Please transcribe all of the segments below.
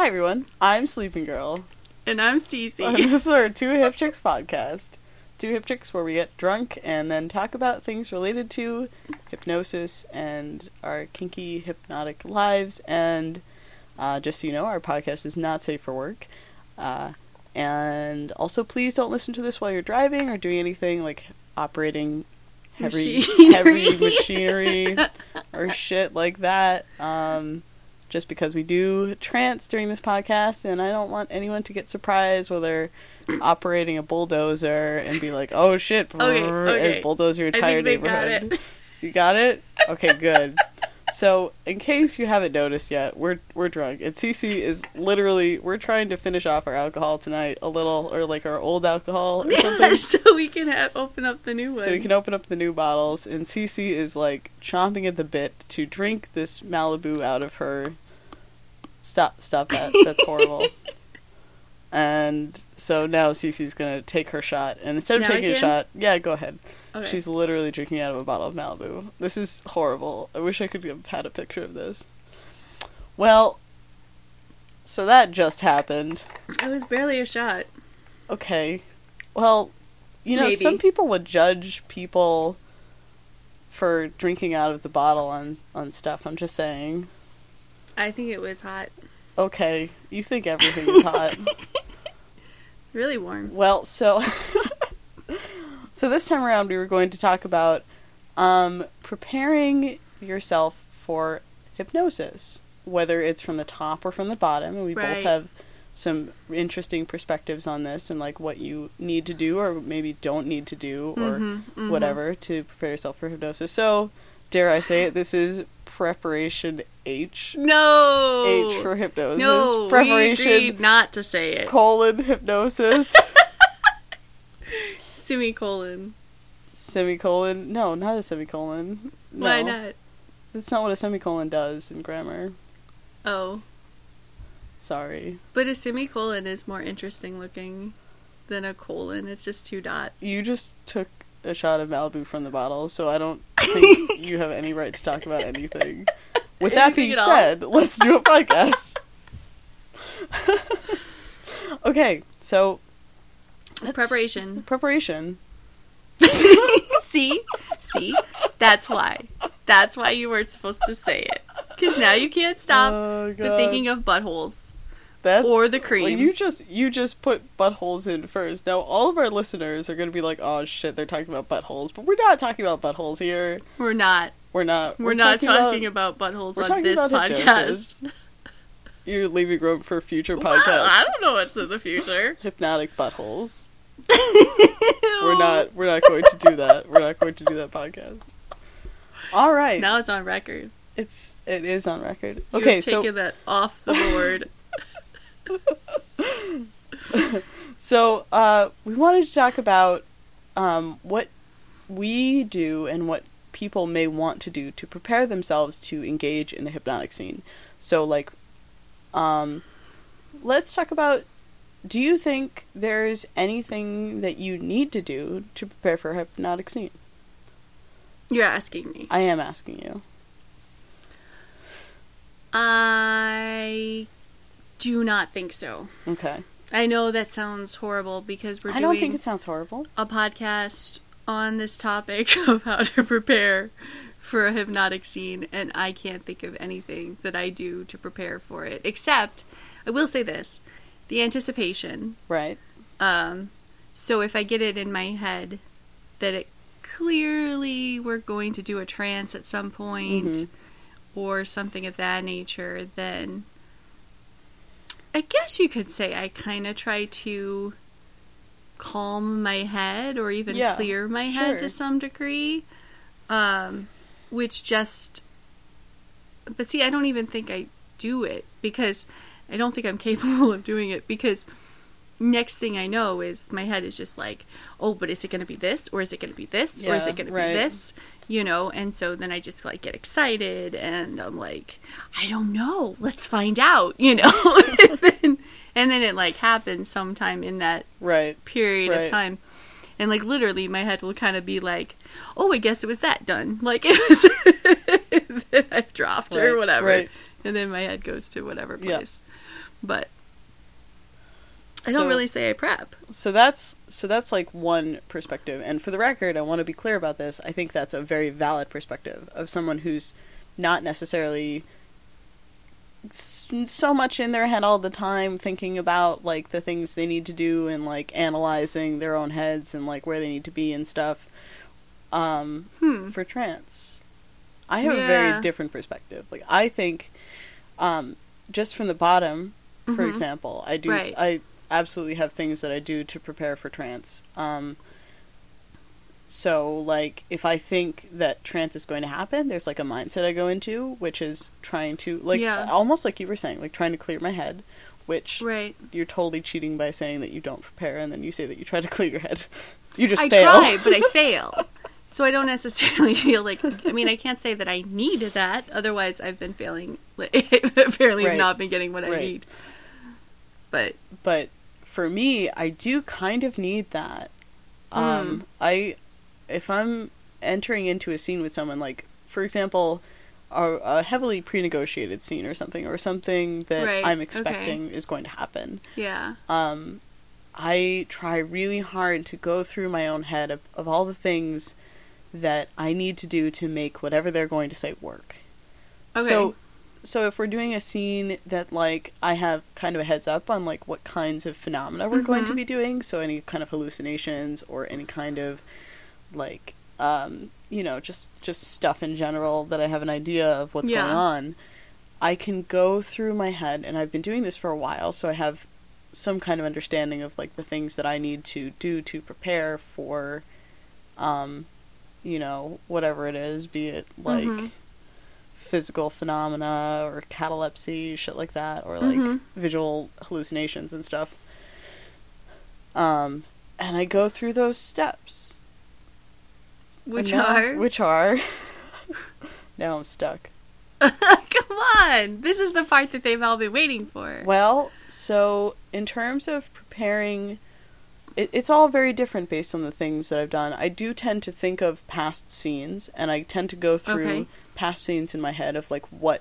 Hi everyone, I'm Sleeping Girl. And I'm And Cece. this is our Two Hip Chicks podcast. Two Hip Chicks where we get drunk and then talk about things related to hypnosis and our kinky hypnotic lives. And uh, just so you know, our podcast is not safe for work. Uh, and also, please don't listen to this while you're driving or doing anything like operating heavy Machinery. heavy machinery or shit like that. Um, just because we do trance during this podcast, and I don't want anyone to get surprised while they're operating a bulldozer and be like, "Oh shit!" Okay, okay. and bulldoze your I entire got neighborhood. it. You got it? Okay, good. So, in case you haven't noticed yet, we're we're drunk, and Cece is literally we're trying to finish off our alcohol tonight a little, or like our old alcohol or something, so we can have, open up the new one. so we can open up the new bottles. And Cece is like chomping at the bit to drink this Malibu out of her. Stop! Stop that! That's horrible. And so now Cece's gonna take her shot, and instead of Now I taking a can? shot, yeah, go ahead. Okay. She's literally drinking out of a bottle of Malibu. This is horrible. I wish I could have had a picture of this. Well, so that just happened. It was barely a shot. Okay. Well, you know, Maybe. some people would judge people for drinking out of the bottle on on stuff. I'm just saying. I think it was hot. Okay, you think everything is hot. Really warm. Well, so so this time around we were going to talk about um, preparing yourself for hypnosis, whether it's from the top or from the bottom. And we both have some interesting perspectives on this and like what you need to do or maybe don't need to do or Mhm, mhm. whatever to prepare yourself for hypnosis. So, dare I say it, this is preparation H. No. H for hypnosis. No. preparation We not to say it. colon hypnosis. Semicolon. semicolon. No, not a semicolon. No. Why not? That's not what a semicolon does in grammar. Oh. Sorry. But a semicolon is more interesting looking than a colon. It's just two dots. You just took a shot of Malibu from the bottle, so I don't think you have any right to talk about anything. With that being said, let's do a podcast. okay, so let's- Preparation. Preparation. See? See? That's why. That's why you weren't supposed to say it. Because now you can't stop Oh, but thinking of buttholes. That's or the cream. Well, you just you just put buttholes in first. Now all of our listeners are going to be like, "Oh shit, they're talking about buttholes," but we're not talking about buttholes here. We're not. We're not. We're, not talking about, buttholes we're on talking this about hypnosis. podcast. You're leaving room for future Well, podcasts. I don't know what's in the future. Hypnotic buttholes. We're not. We're not going to do that. We're not going to do that podcast. All right. Now it's on record. It's it is on record. You've Okay, so that off the board. So, uh, we wanted to talk about um, what we do and what people may want to do to prepare themselves to engage in the hypnotic scene. So, like, um, let's talk about do you think there's anything that you need to do to prepare for a hypnotic scene? You're asking me. I am asking you. I do not think so. Okay. I know that sounds horrible because we're I doing don't think it sounds horrible. a podcast on this topic of how to prepare for a hypnotic scene, and I can't think of anything that I do to prepare for it. Except, I will say this the anticipation. Right. Um, so if I get it in my head that it clearly we're going to do a trance at some point Mhm. or something of that nature, then I guess you could say I kind of try to calm my head or even Yeah, clear my head to some degree. Um, which just, but see, I don't even think I do it because I don't think I'm capable of doing it because next thing I know is my head is just like, oh, but is it going to be this or is it going to be this or is it going to be this? You know, and so then I just like get excited and I'm like, I don't know, let's find out, you know. and, then, and then it like happens sometime in that Right. period Right. of time. And like literally my head will kind of be like, "Oh, I guess it was that done." Like it was that I've dropped or whatever. right. and then my head goes to whatever Yeah. But I don't So- really say I prep. So that's so that's like one perspective. And for the record, I want to be clear about this. I think that's a very valid perspective of someone who's not necessarily so much in their head all the time thinking about like the things they need to do and like analyzing their own heads and like where they need to be and stuff. Um Hmm. for trance. I have a very different perspective. Like I think um just from the bottom, for Mhm. example, I do Right. I absolutely have things that I do to prepare for trance. Um so like if I think that trance is going to happen, there's like a mindset I go into which is trying to like Yeah. almost like you were saying, like trying to clear my head, which Right. you're totally cheating by saying that you don't prepare and then you say that you try to clear your head. You just I fail. try, but I fail. So I don't necessarily feel like. I mean, I can't say that I need that. Otherwise, I've been failing. Like, Apparently, Right. not been getting what I need. But but for me, I do kind of need that. Mm. Um, I, if I'm entering into a scene with someone, like for example, a, a heavily pre-negotiated scene or something, or something that Right, I'm okay. expecting is going to happen, yeah, um, I try really hard to go through my own head of, of all the things that I need to do to make whatever they're going to say work. okay, So, so if we're doing a scene that like I have kind of a heads up on like what kinds of phenomena we're going to Mhm. be doing, so any kind of hallucinations or any kind of like um, you know, just just stuff in general that I have an idea of what's Yeah. going on, I can go through my head and I've been doing this for a while, so I have some kind of understanding of like the things that I need to do to prepare for um you know, whatever it is, be it like Mhm. Physical phenomena or catalepsy, shit like that, or like Mhm. visual hallucinations and stuff. Um, and I go through those steps. which now- are which are now I'm stuck. come on. This is the part that they've all been waiting for. Well, so in terms of preparing, it, it's all very different based on the things that I've done. I do tend to think of past scenes, and I tend to go through Okay. Past scenes in my head of like what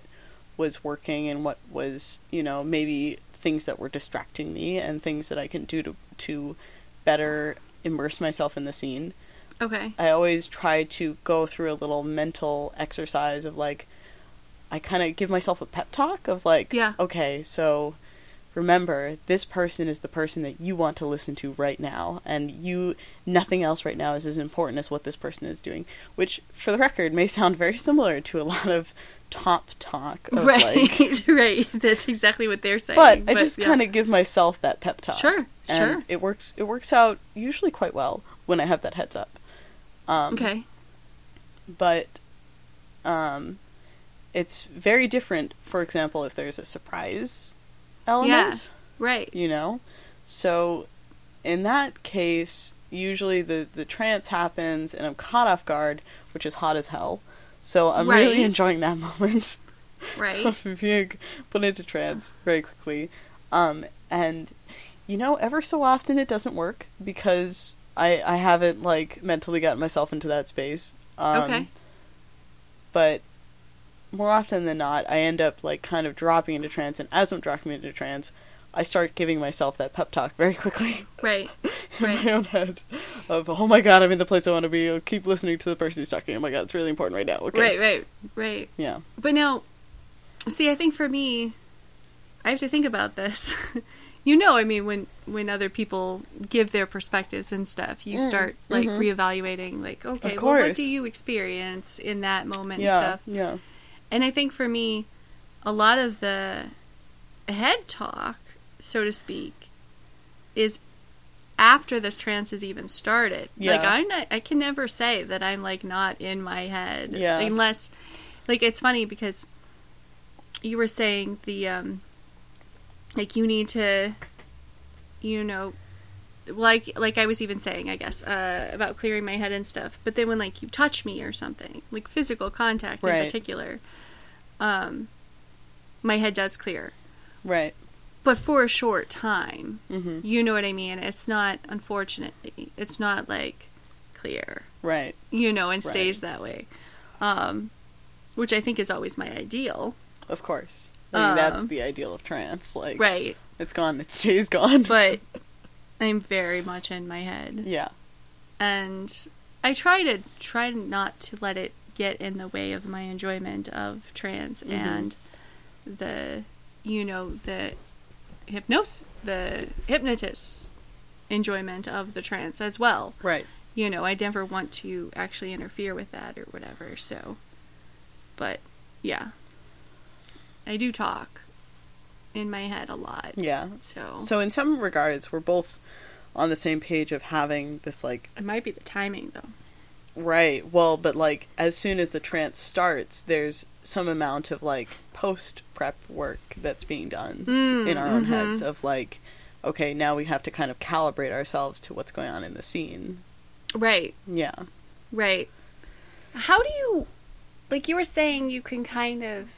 was working and what was, you know, maybe things that were distracting me and things that I can do to to better immerse myself in the scene. Okay. I always try to go through a little mental exercise of like, I kind of give myself a pep talk of like, Yeah. okay, so remember, this person is the person that you want to listen to right now, and you, nothing else right now is as important as what this person is doing. Which, for the record, may sound very similar to a lot of top talk of Right. like, right. That's exactly what they're saying. but I just yeah. kind of give myself that pep talk. Sure, and sure. It works. It works out usually quite well when I have that heads up. Um, Okay. but um, it's very different. For example, if there's a surprise element, Right. you know, so in that case, usually the the trance happens and I'm caught off guard, which is hot as hell. So I'm really enjoying that moment Right. of being put into trance very quickly. Um, and you know, ever so often it doesn't work because I I haven't like mentally gotten myself into that space. Um, Okay. But more often than not, I end up like kind of dropping into trance, and as I'm dropping into trance, I start giving myself that pep talk very quickly Right. in Right. my own head of oh my god, I'm in the place I want to be. I'll keep listening to the person who's talking. Oh my god, it's really important right now. Okay. Right. Right. Right. Yeah. But now, see, I think for me, I have to think about this. you know, I mean, when when other people give their perspectives and stuff, you Mm, start like mhm. reevaluating, like, okay, well, what do you experience in that moment Yeah. and stuff? Yeah. And I think for me, a lot of the head talk, so to speak, is after this trance has even started. Like I'm not, I can never say that I'm like not in my head, Yeah. unless, like, it's funny because you were saying the um, like you need to, you know. Like, like I was even saying, I guess, uh, about clearing my head and stuff. But then when like you touch me or something, like physical contact in particular, um, my head does clear. Right. But for a short time, hmm you know what I mean. It's not, unfortunately, it's not like clear, Right. you know, and Right. stays that way. Um, which I think is always my ideal. Of course. I mean, that's Um, the ideal of trance. Like, Right. it's gone, its day's gone. But I'm very much in my head. yeah. and I try to try not to let it get in the way of my enjoyment of trance Mhm. and the you know the hypnos the hypnotist's enjoyment of the trance as well. Right. You know, I never want to actually interfere with that or whatever. So, but yeah, I do talk in my head a lot. Yeah. So, So, in some regards, we're both on the same page of having this, like, it might be the timing though. right. Well, but, like, as soon as the trance starts, there's some amount of, like, post prep work that's being done Mm, in our own mhm. heads of, like, okay, now we have to kind of calibrate ourselves to what's going on in the scene. Right. Yeah. Right. How do you, like you were saying, you can kind of,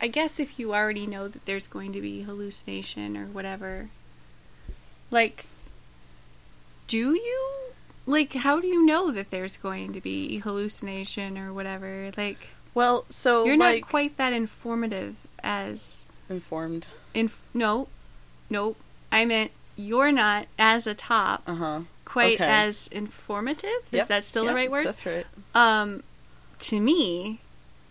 I guess if you already know that there's going to be hallucination or whatever, like, do you, like, how do you know that there's going to be hallucination or whatever? Like, Well, so, you're like, not quite that informative as, informed. inf- no, no, I meant you're not as a top Uh huh. quite okay. as informative. Is Yep, that still yep, the right word? That's right. um to me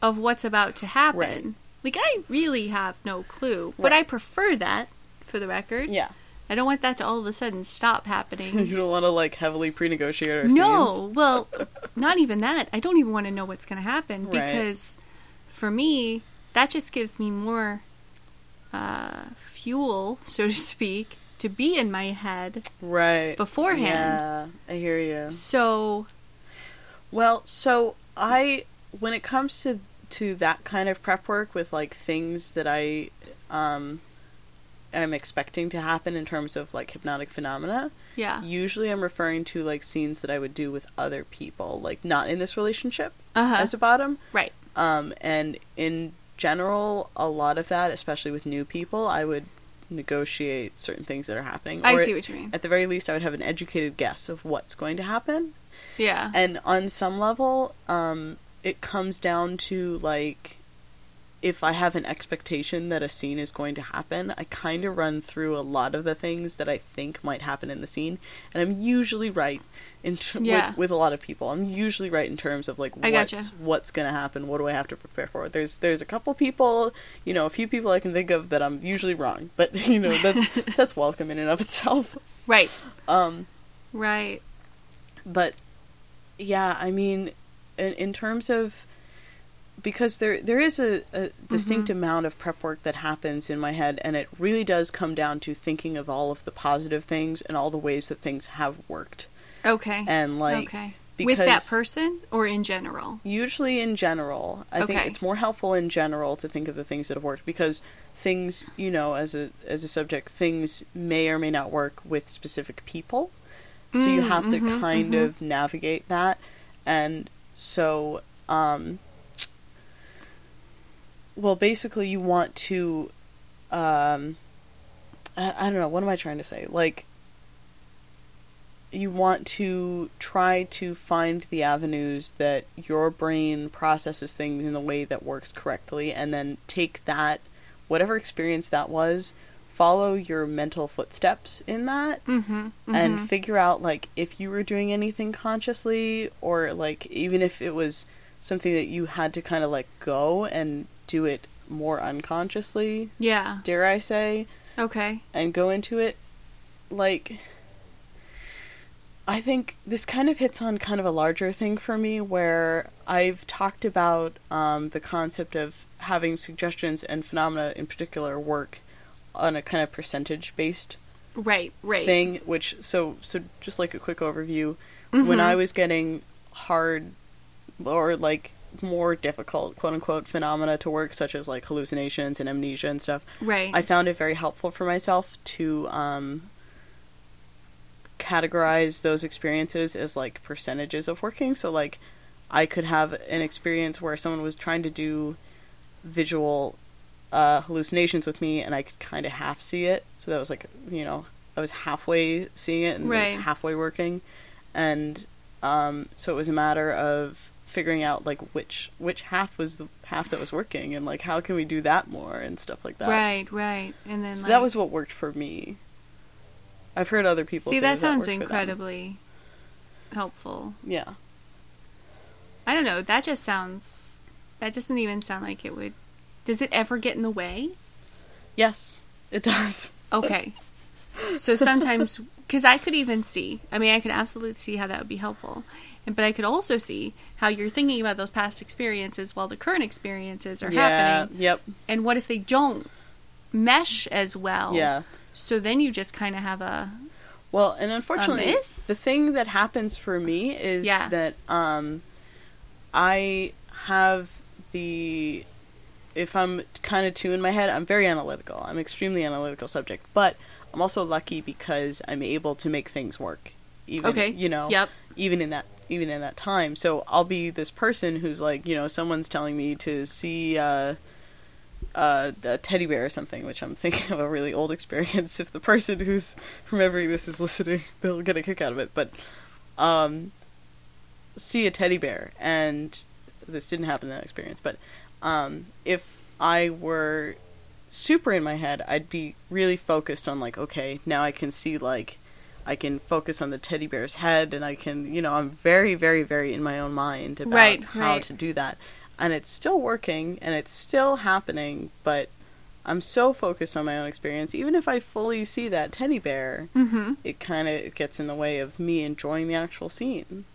of what's about to happen. Right. Like I really have no clue, but I prefer that for the record. Yeah. I don't want that to all of a sudden stop happening. you don't want to, like, heavily pre negotiate our no, scenes. well, not even that. I don't even want to know what's going to happen Right. because for me, that just gives me more uh, fuel, so to speak, to be in my head Right. beforehand. Yeah, I hear you. So, Well, so I when it comes to to that kind of prep work with like things that I um am expecting to happen in terms of like hypnotic phenomena, yeah. usually I'm referring to like scenes that I would do with other people, like not in this relationship Uh-huh. as a bottom. Right. Um and in general, a lot of that, especially with new people, I would negotiate certain things that are happening. I Or see what you mean. At the very least, I would have an educated guess of what's going to happen. Yeah. And on some level, um, it comes down to like if I have an expectation that a scene is going to happen, I kind of run through a lot of the things that I think might happen in the scene, and I'm usually right in ter- Yeah. with with a lot of people. I'm usually right in terms of like what's gotcha. what's going to happen. What do I have to prepare for? There's there's a couple people, you know, a few people I can think of that I'm usually wrong, but you know that's that's welcome in and of itself. Right. Um, Right. but yeah, I mean, in, in terms of because there there is a, a distinct amount of prep work that happens in my head, and it really does come down to thinking of all of the positive things and all the ways that things have worked, Okay. and like okay. With that person or in general? usually in general, I think it's more helpful in general to think of the things that have worked because things, you know, as a as a subject, things may or may not work with specific people. So you Mm, have to mhm, kind mhm. of navigate that. And so um well basically you want to um I, I don't know, what am I trying to say? Like you want to try to find the avenues that your brain processes things in the way that works correctly and then take that whatever experience that was follow your mental footsteps in that Mm-hmm. and figure out like if you were doing anything consciously or like even if it was something that you had to kind of let go and do it more unconsciously yeah. dare i say Okay. and go into it like I think this kind of hits on kind of a larger thing for me where I've talked about um, the concept of having suggestions and phenomena in particular work on a kind of percentage based Right. Right. thing which so so just like a quick overview Mm-hmm. when I was getting hard or like more difficult quote unquote phenomena to work such as like hallucinations and amnesia and stuff Right. I found it very helpful for myself to um, categorize those experiences as like percentages of working. So like I could have an experience where someone was trying to do visual uh, hallucinations with me, and I could kind of half see it. So that was like you know I was halfway seeing it and it was halfway working, and um, so it was a matter of figuring out like which which half was the half that was working and like how can we do that more and stuff like that. Right, right. And then So like, that was what worked for me. I've heard other people See, say that sounds incredibly helpful. Yeah. I don't know. That just sounds. That doesn't even sound like it would. Does it ever get in the way? Yes, it does. Okay. so sometimes, because I could even see. I mean, I could absolutely see how that would be helpful, and but I could also see how you're thinking about those past experiences while the current experiences are yeah. happening, Yep. and what if they don't mesh as well? Yeah. So then you just kind of have a. Well, and unfortunately, the thing that happens for me is Yeah. that um, I have the. If I'm kind of two in my head, I'm very analytical. I'm extremely analytical subject, but I'm also lucky because I'm able to make things work. Even, Okay. You know. Yep. Even in that even in that time, so I'll be this person who's like, you know, someone's telling me to see. Uh, uh, a teddy bear or something, which I'm thinking of a really old experience. If the person who's remembering this is listening, they'll get a kick out of it. But um, see a teddy bear, and this didn't happen in that experience. But um, if I were super in my head, I'd be really focused on like, okay, now I can see like. I can focus on the teddy bear's head, and I can, you know, I'm very, very, very in my own mind about Right, how right. to do that and it's still working and it's still happening, but I'm so focused on my own experience. Even if I fully see that teddy bear, Mm-hmm. it kind of gets in the way of me enjoying the actual scene.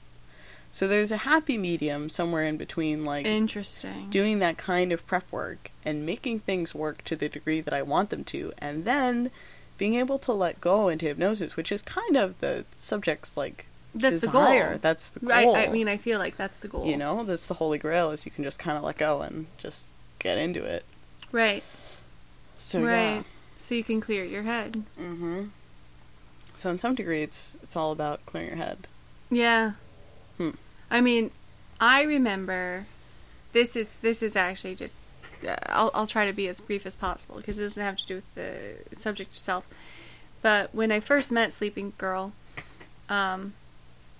So there's a happy medium somewhere in between, like Interesting. doing that kind of prep work and making things work to the degree that I want them to, and then being able to let go into hypnosis, which is kind of the subject's like That's the goal. That's the goal. I mean, I feel like that's the goal. You know, that's the holy grail is you can just kind of let go and just get into it. Right. So right. So you can clear your head. yeah. hmm So in some degree, it's it's all about clearing your head. Yeah. Hmm. I mean, I remember. This is this is actually just. Uh, I'll I'll try to be as brief as possible because it doesn't have to do with the subject itself. But when I first met Sleeping Girl, um,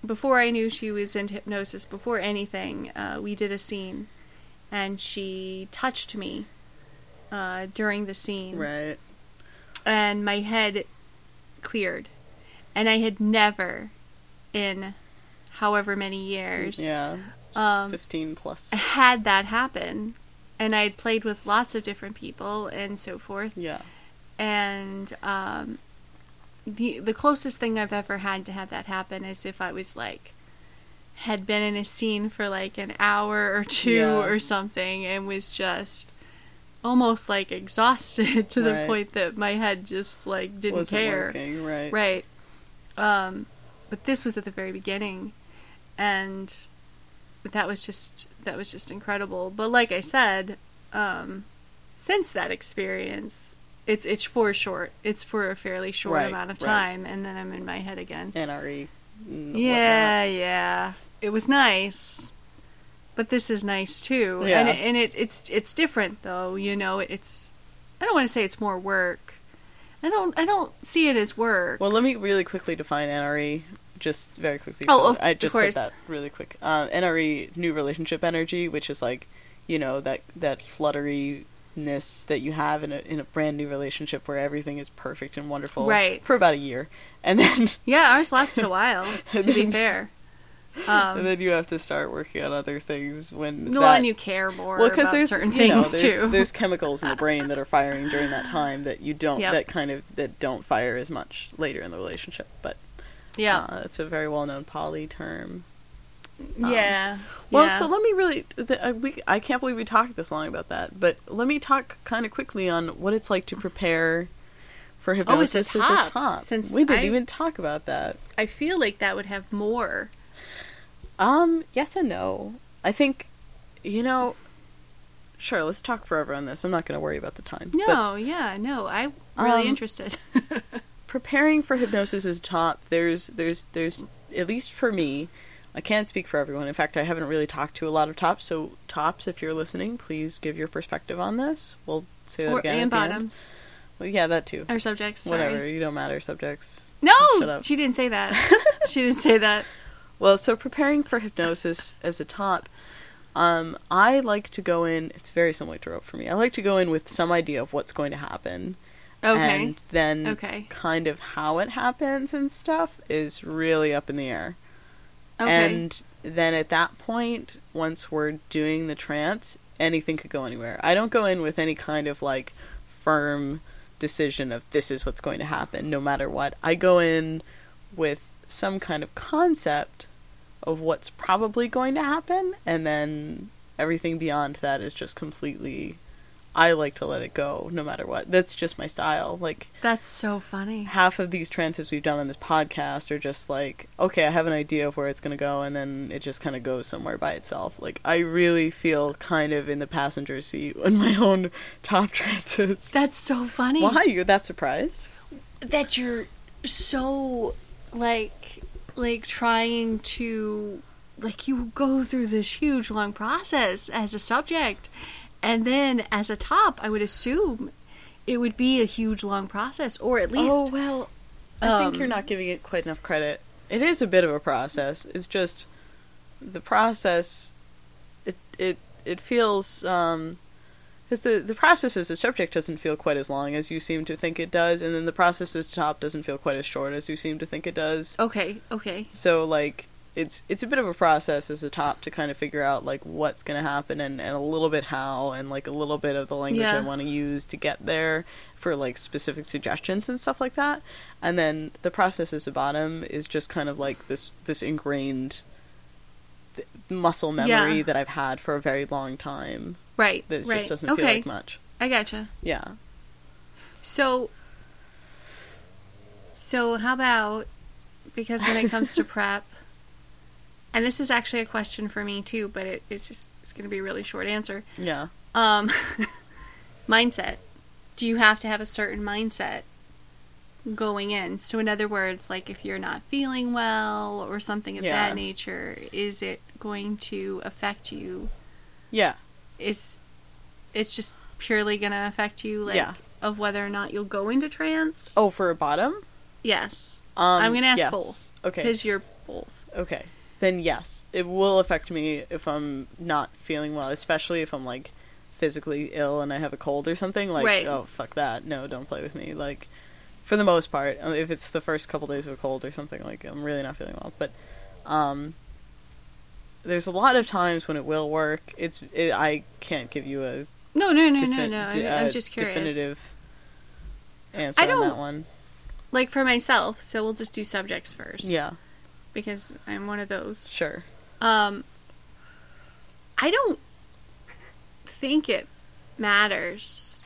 before I knew she was in hypnosis, before anything, uh, we did a scene, and she touched me uh, during the scene Right. and my head cleared. And I had never, in however many years, Yeah. um, Fifteen plus. had that happen. And I had played with lots of different people and so forth. Yeah. And um, the the closest thing I've ever had to have that happen is if I was like had been in a scene for like an hour or two Yeah. or something and was just almost like exhausted to the Right. point that my head just like didn't Wasn't care. working. Right. Right. Um, but this was at the very beginning, and that was just that was just incredible. But like I said, um, since that experience, it's it's for short. It's for a fairly short Right, amount of right. time, and then I'm in my head again. NRE. and Yeah, yeah. It was nice. But this is nice too. Yeah. And it, and it it's it's different though, you know, it's I don't want to say it's more work. I don't I don't see it as work. Well, let me really quickly define NRE. Just very quickly. Oh, I just course. said that really quick. Uh, NRE, new relationship energy, which is like, you know, that that flutteriness that you have in a in a brand new relationship where everything is perfect and wonderful, Right. For about a year, and then Yeah, ours lasted a while, to And be then- fair. and Um, then you have to start working on other things when well, that, and you care more well because about there's certain you know things there's, too. there's chemicals in the brain that are firing during that time that you don't Yep. that kind of that don't fire as much later in the relationship but yeah, uh, it's a very well known poly term um, yeah. well yeah. so let me really the, uh, we, i can't believe we talked this long about that but let me talk kind of quickly on what it's like to prepare for Oh, hypnosis as top, a top since we didn't I- even talk about that I feel like that would have more. Um, yes and no. I think, you know, sure, let's talk forever on this. I'm not going to worry about the time. But No, yeah, no. I'm really Um, interested. preparing for hypnosis as a top, there's, there's, there's, at least for me, I can't speak for everyone. In fact, I haven't really talked to a lot of tops. So, tops, if you're listening, please give your perspective on this. We'll say that or again. and at the end. bottoms Well, yeah, that too. or subjects. Sorry. Whatever. You don't matter subjects. No, Shut up. she didn't say that. she didn't say that. Well, so preparing for hypnosis as a top, um, I like to go in. It's very similar to rope for me. I like to go in with some idea of what's going to happen, Okay. and then Okay. kind of how it happens and stuff is really up in the air. okay. And then at that point, once we're doing the trance, anything could go anywhere. I don't go in with any kind of like firm decision of this is what's going to happen no matter what. I go in with some kind of concept of what's probably going to happen and then everything beyond that is just completely I like to let it go no matter what. That's just my style. Like That's so funny. half of these trances we've done on this podcast are just like, okay, I have an idea of where it's going to go, and then it just kind of goes somewhere by itself. Like, I really feel kind of in the passenger seat in my own top trances. That's so funny. Why are you that surprised? that you're so like like trying to like you go through this huge long process as a subject and then as a top i would assume it would be a huge long process or at least oh well, I think um, you're not giving it quite enough credit. It is a bit of a process. It's just the process. It it it feels um. Because the, the process as a subject doesn't feel quite as long as you seem to think it does, and then the process as a top doesn't feel quite as short as you seem to think it does. okay okay So like it's it's a bit of a process as a top to kind of figure out like what's gonna happen and, and a little bit how and like a little bit of the language Yeah. I want to use to get there for like specific suggestions and stuff like that. And then the process as a bottom is just kind of like this this ingrained th- muscle memory Yeah. that I've had for a very long time right that right just doesn't okay feel like much. i gotcha Yeah. so so how about because when it comes to prep and this is actually a question for me too but it, it's just it's going to be a really short answer Yeah. Um, mindset. Do you have to have a certain mindset going in? So, in other words, like if you're not feeling well or something of Yeah. that nature, is it going to affect you? Yeah. Is it's just purely going to affect you, like Yeah. of whether or not you'll go into trance? Oh, for a bottom? Yes, Um, I'm gonna ask yes. both. Okay. because you're both. Okay. Then yes, it will affect me if I'm not feeling well, especially if I'm like physically ill and I have a cold or something. Like, Right. oh fuck that, no, don't play with me. Like, for the most part, uh, if it's the first couple days of a cold or something, like I'm really not feeling well. But, um, there's a lot of times when it will work. It's it, I can't give you a No, no, no, no, no. I'm, I'm just curious. definitive answer I on that don't- one. Like for myself, so we'll just do subjects first. Yeah, Because I'm one of those. sure. Um, I don't think it matters.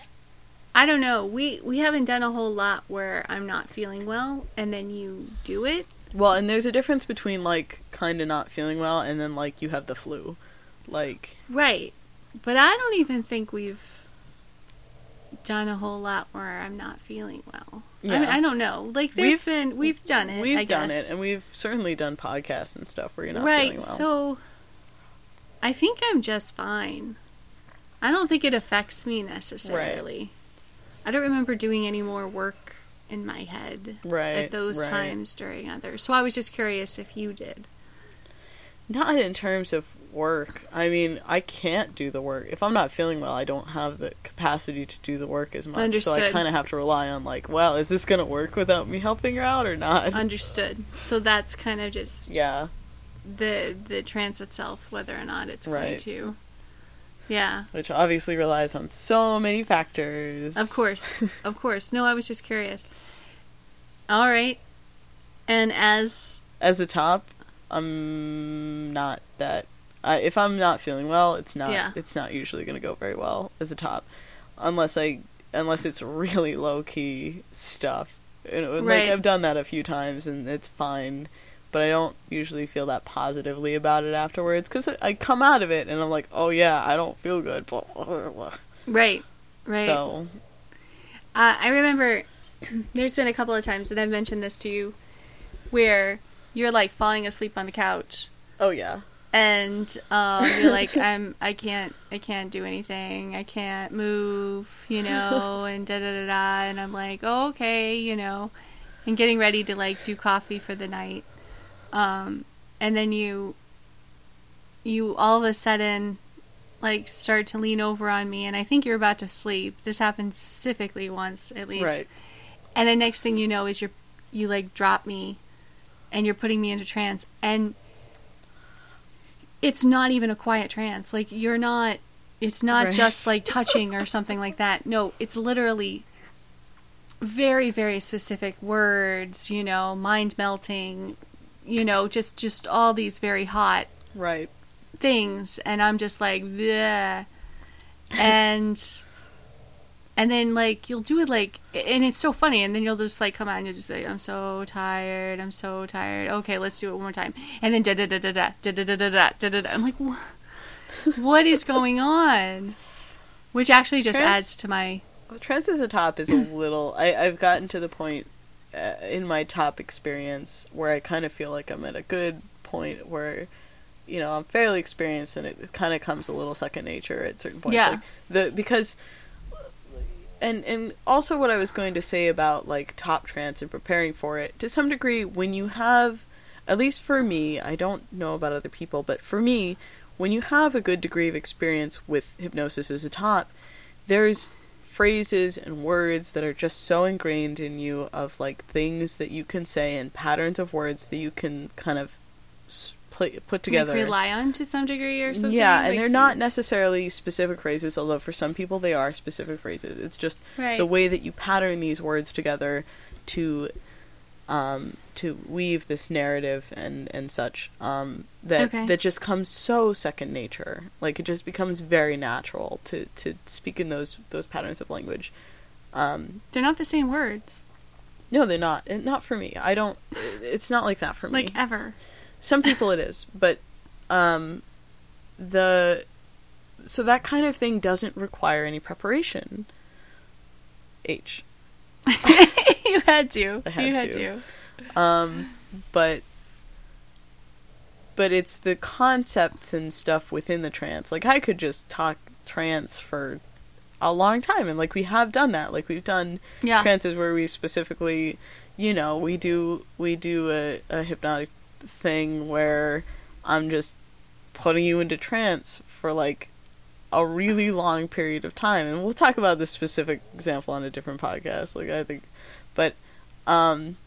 I don't know. We we haven't done a whole lot where I'm not feeling well and then you do it. Well, and there's a difference between like kind of not feeling well and then like you have the flu. Like Right. But I don't even think we've done a whole lot where I'm not feeling well. I mean, I don't know. Like there's We've- been we've done it. we've done it and we've certainly done podcasts and stuff where you're not right. well. So I think I'm just fine. I don't think it affects me necessarily. I don't remember doing any more work in my head right. at those right. times during others. So I was just curious if you did. Not in terms of work. I mean, I can't do the work. If I'm not feeling well, I don't have the capacity to do the work as much. So I kind of have to rely on like, well, is this going to work without me helping her out or not? Understood. So that's kind of just yeah. the the trance itself, whether or not it's going Right. to. Yeah, Which obviously relies on so many factors. of course, of course. No, I was just curious. All right, and as as a top, I'm not that. If I'm not feeling well, it's not. Yeah. It's not usually going to go very well as a top, unless I unless it's really low key stuff. You know, Right. Like I've done that a few times and it's fine, but I don't usually feel that positively about it afterwards because I come out of it and I'm like, oh yeah, I don't feel good. right, right. So Uh, I remember there's been a couple of times, and I've mentioned this to you, where you're like falling asleep on the couch, oh yeah, and um, you're like, I'm, I can't, I can't do anything, I can't move, you know, and da da da da, and I'm like, oh, okay, you know, and getting ready to like do coffee for the night, um, and then you you all of a sudden like start to lean over on me and I think you're about to sleep. This happened specifically once at least. Right. And the next thing you know is you're you like drop me and you're putting me into trance and it's not even a quiet trance. Like you're not it's not Right. just like touching or something like that. No, it's literally very very specific words, you know, mind melting, you know, just just all these very hot Right. things and I'm just like Bleh. and and then like you'll do it like and it's so funny and then you'll just like come out and you'll just be like I'm so tired I'm so tired okay let's do it one more time and then da da da da da da da da da da da da I'm like "Wha- what is going on which actually just Trans- adds to my Trance as a top is a little. I, I've gotten to the point uh, in my top experience where I kind of feel like I'm at a good point where, you know, I'm fairly experienced and it, kind of comes a little second nature at certain points. Yeah. Like the because, and and also what I was going to say about like top trance and preparing for it to some degree when you have, at least for me, I don't know about other people, but for me, when you have a good degree of experience with hypnosis as a top, there's phrases and words that are just so ingrained in you of like things that you can say and patterns of words that you can kind of put together. like rely on to some degree or something yeah, and Like, they're not necessarily specific phrases, although for some people they are specific phrases. It's just right the way that you pattern these words together to um, to weave this narrative and and such um, that Okay. that just comes so second nature. Like it just becomes very natural to to speak in those those patterns of language. Um, they're not the same words no, they're not. Not for me. I don't. It's not like that for me. like ever Some people it is, but um, the so that kind of thing doesn't require any preparation. H. you had to I had you had to. to Um, but but it's the concepts and stuff within the trance. Like I could just talk trance for a long time, and like we have done that. Like we've done yeah trances where we specifically, you know, we do we do a, a hypnotic thing where I'm just putting you into trance for like a really long period of time, and we'll talk about this specific example on a different podcast. Like I think, but um,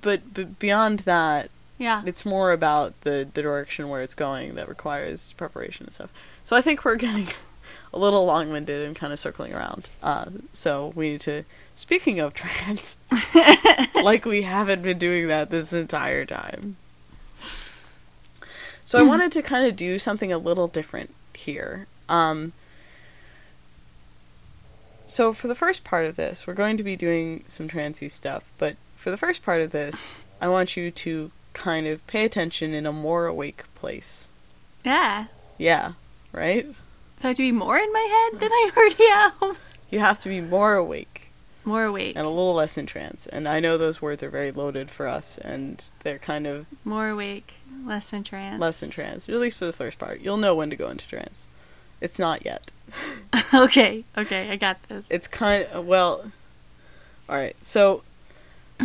but but beyond that, yeah it's more about the the direction where it's going that requires preparation and stuff. So I think we're getting a little long winded and kind of circling around. Uh, so we need to. Speaking of trance, like we haven't been doing that this entire time. So I wanted to kind of do something a little different here. Um, so for the first part of this, we're going to be doing some trancey stuff, but for the first part of this, I want you to kind of pay attention in a more awake place. yeah Yeah, right? So I have to be more in my head than I already am. You have to be more awake More awake. and a little less in trance. And I know those words are very loaded for us, and they're kind of More awake. Less in trance. less in trance, at least for the first part. You'll know when to go into trance. It's not yet. okay. Okay. I got this. It's kind of, well, alright, so,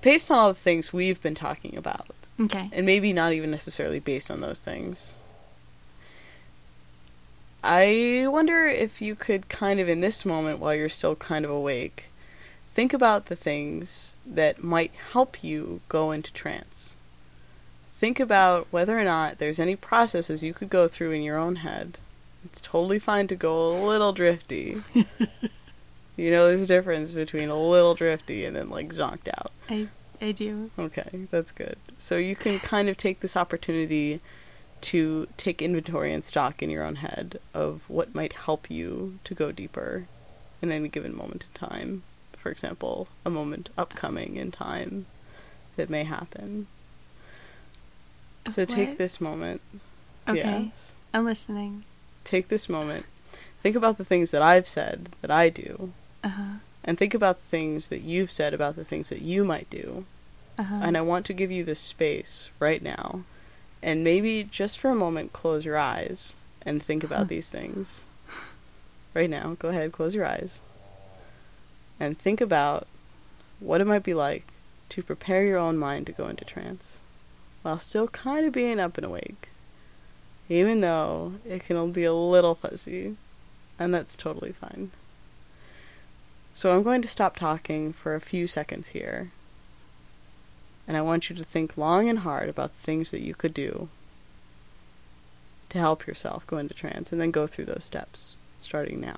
based on all the things we've been talking about, okay. and maybe not even necessarily based on those things. I wonder if you could kind of in this moment while you're still kind of awake, think about the things that might help you go into trance. Think about whether or not there's any processes you could go through in your own head. It's totally fine to go a little drifty. you know, there's a difference between a little drifty and then like zonked out. I I do. Okay, that's good. So you can kind of take this opportunity to take inventory and stock in your own head of what might help you to go deeper in any given moment in time. For example, a moment upcoming in time that may happen. So take this moment. Okay. Yes. I'm listening. Take this moment. Think about the things that I've said that I do, Uh huh. and think about the things that you've said about the things that you might do. Uh huh. And I want to give you this space right now. And maybe just for a moment, close your eyes and think about these things. Right now, go ahead, close your eyes. And think about what it might be like to prepare your own mind to go into trance while still kind of being up and awake, even though it can be a little fuzzy, and that's totally fine. So I'm going to stop talking for a few seconds here, and I want you to think long and hard about the things that you could do to help yourself go into trance, and then go through those steps, starting now.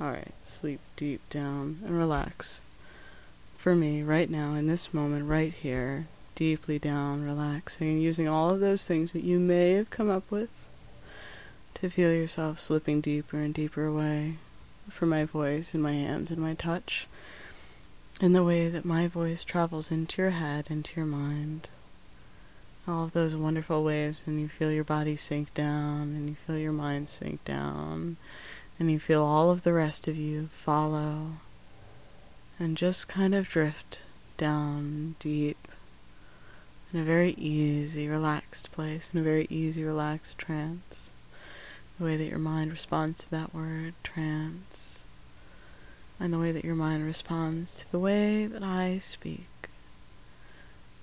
Alright, sleep deep down and relax. For me, right now, in this moment, right here, deeply down, relaxing, and using all of those things that you may have come up with to feel yourself slipping deeper and deeper away from my voice and my hands and my touch, and the way that my voice travels into your head, into your mind. All of those wonderful ways when you feel your body sink down and you feel your mind sink down and you feel all of the rest of you follow and just kind of drift down deep in a very easy, relaxed place, in a very easy, relaxed trance. The way that your mind responds to that word, trance, and the way that your mind responds to the way that I speak.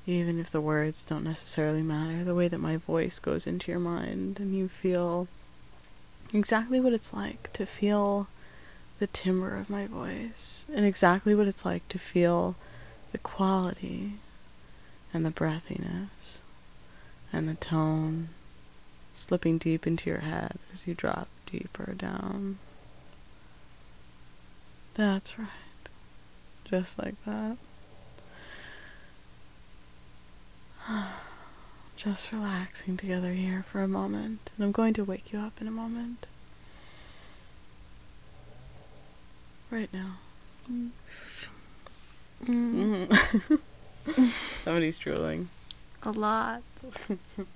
Even if the words don't necessarily matter, the way that my voice goes into your mind and you feel exactly what it's like to feel the timbre of my voice, and exactly what it's like to feel the quality and the breathiness and the tone slipping deep into your head as you drop deeper down. That's right. Just like that. Just relaxing together here for a moment, and I'm going to wake you up in a moment. Right now. Mm. Mm. Somebody's drooling. A lot.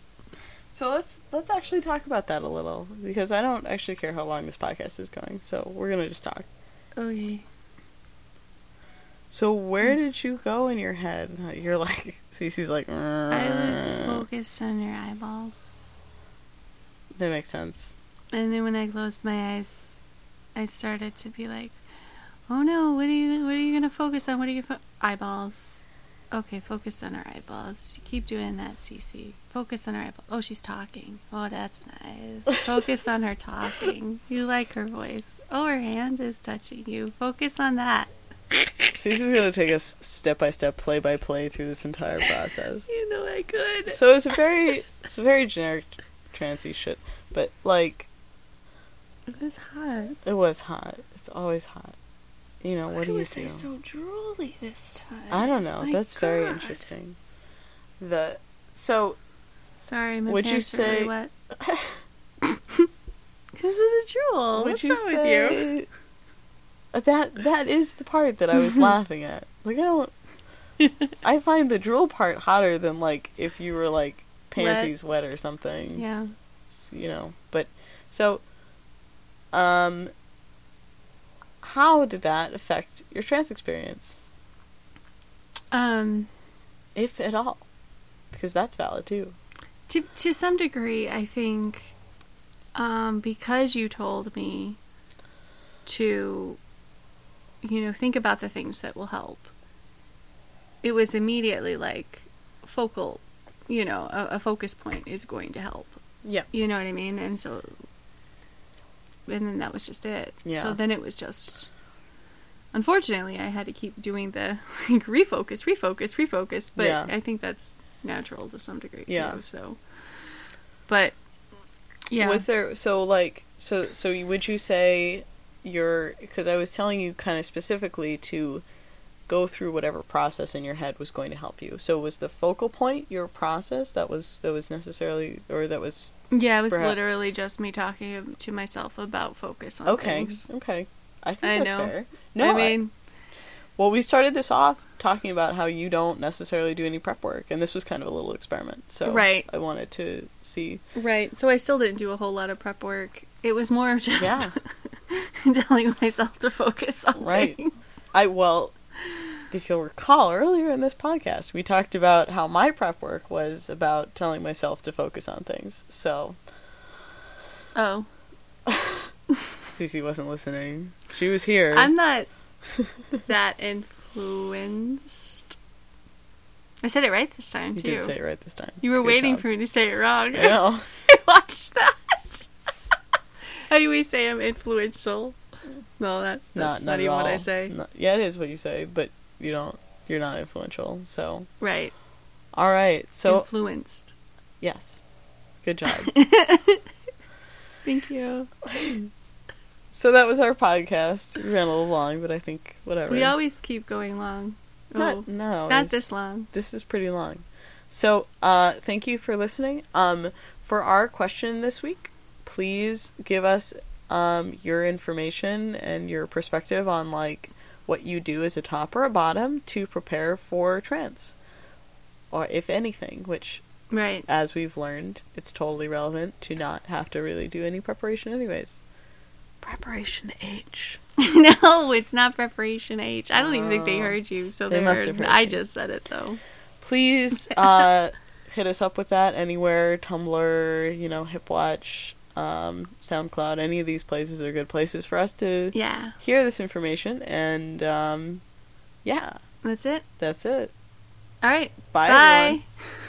So let's let's actually talk about that a little because I don't actually care how long this podcast is going. So we're gonna just talk. Okay. So where did you go in your head? You're like Cece's like. I was focused on your eyeballs. That makes sense. And then when I closed my eyes, I started to be like, "Oh no, what are you what are you going to focus on? What are you fo- eyeballs?" Okay, focus on her eyeballs. Keep doing that, Cece. Focus on her eyeballs. Oh, she's talking. Oh, that's nice. Focus on her talking. You like her voice. Oh, her hand is touching you. Focus on that. Cece's gonna take us step by step, play by play through this entire process. You know I could. So it's a very it's a very generic trancy shit, but like It was hot. it was hot. It's always hot. You know what Why do you was I do? so drooly this time? I don't know. My That's very interesting. The so Sorry, my Would you pants are really say- wet. Because of the drool. would What's you wrong with you? say that that is the part that I was laughing at? Like I don't. I find the drool part hotter than like if you were like panties wet, or something. Yeah. It's, you know. But so, um, how did that affect your trance experience, Um, if at all? Because that's valid too. to to some degree, I think, um, because you told me to, you know, think about the things that will help. It was immediately like focal, you know, a, a focus point is going to help. Yeah. You know what I mean? And so, and then that was just it. Yeah. So then it was just. Unfortunately, I had to keep doing the like refocus, refocus, refocus. But Yeah. I think that's natural to some degree Yeah. too. So, but yeah, Was there so like so so would you say your because I was telling you kind of specifically to go through whatever process in your head was going to help you. So was the focal point your process that was that was necessarily or that was yeah, it was perhaps- literally just me talking to myself about focus on okay things. okay. I think I that's know. fair. No, I mean, well, we started this off talking about how you don't necessarily do any prep work, and this was kind of a little experiment. So Right. I wanted to see. right. So I still didn't do a whole lot of prep work. It was more of just Yeah. telling myself to focus on Right. things. I well, if you'll recall earlier in this podcast, we talked about how my prep work was about telling myself to focus on things. So Oh, Cece wasn't listening. She was here. I'm not that influenced. I said it right this time you too. did say it right this time. You were Good waiting job. for me to say it wrong. I know. I watched that. How do we say I'm influential. No, that that's not, not, at even what I say. Not- yeah, it is what you say, but you don't. You're not influential. So, Right. all right. So, Influenced. yes, good job. Thank you. so that was our podcast. We ran a little long, but I think whatever. We always keep going long. Oh, not, no, not this long. This is pretty long. So, uh, thank you for listening. Um, for our question this week, please give us um, your information and your perspective on like what you do as a top or a bottom to prepare for trance, or if anything. Which, Right. as we've learned, it's totally relevant to not have to really do any preparation, anyways. Preparation H. no, it's not preparation H. I don't even think they Oh. heard you, so They they, must heard. have heard I me. just said it though. please uh, hit us up with that anywhere tumblr you know hipwatch um, soundcloud any of these places are good places for us to Yeah, hear this information and um, yeah that's it. that's it All right. bye, Bye. everyone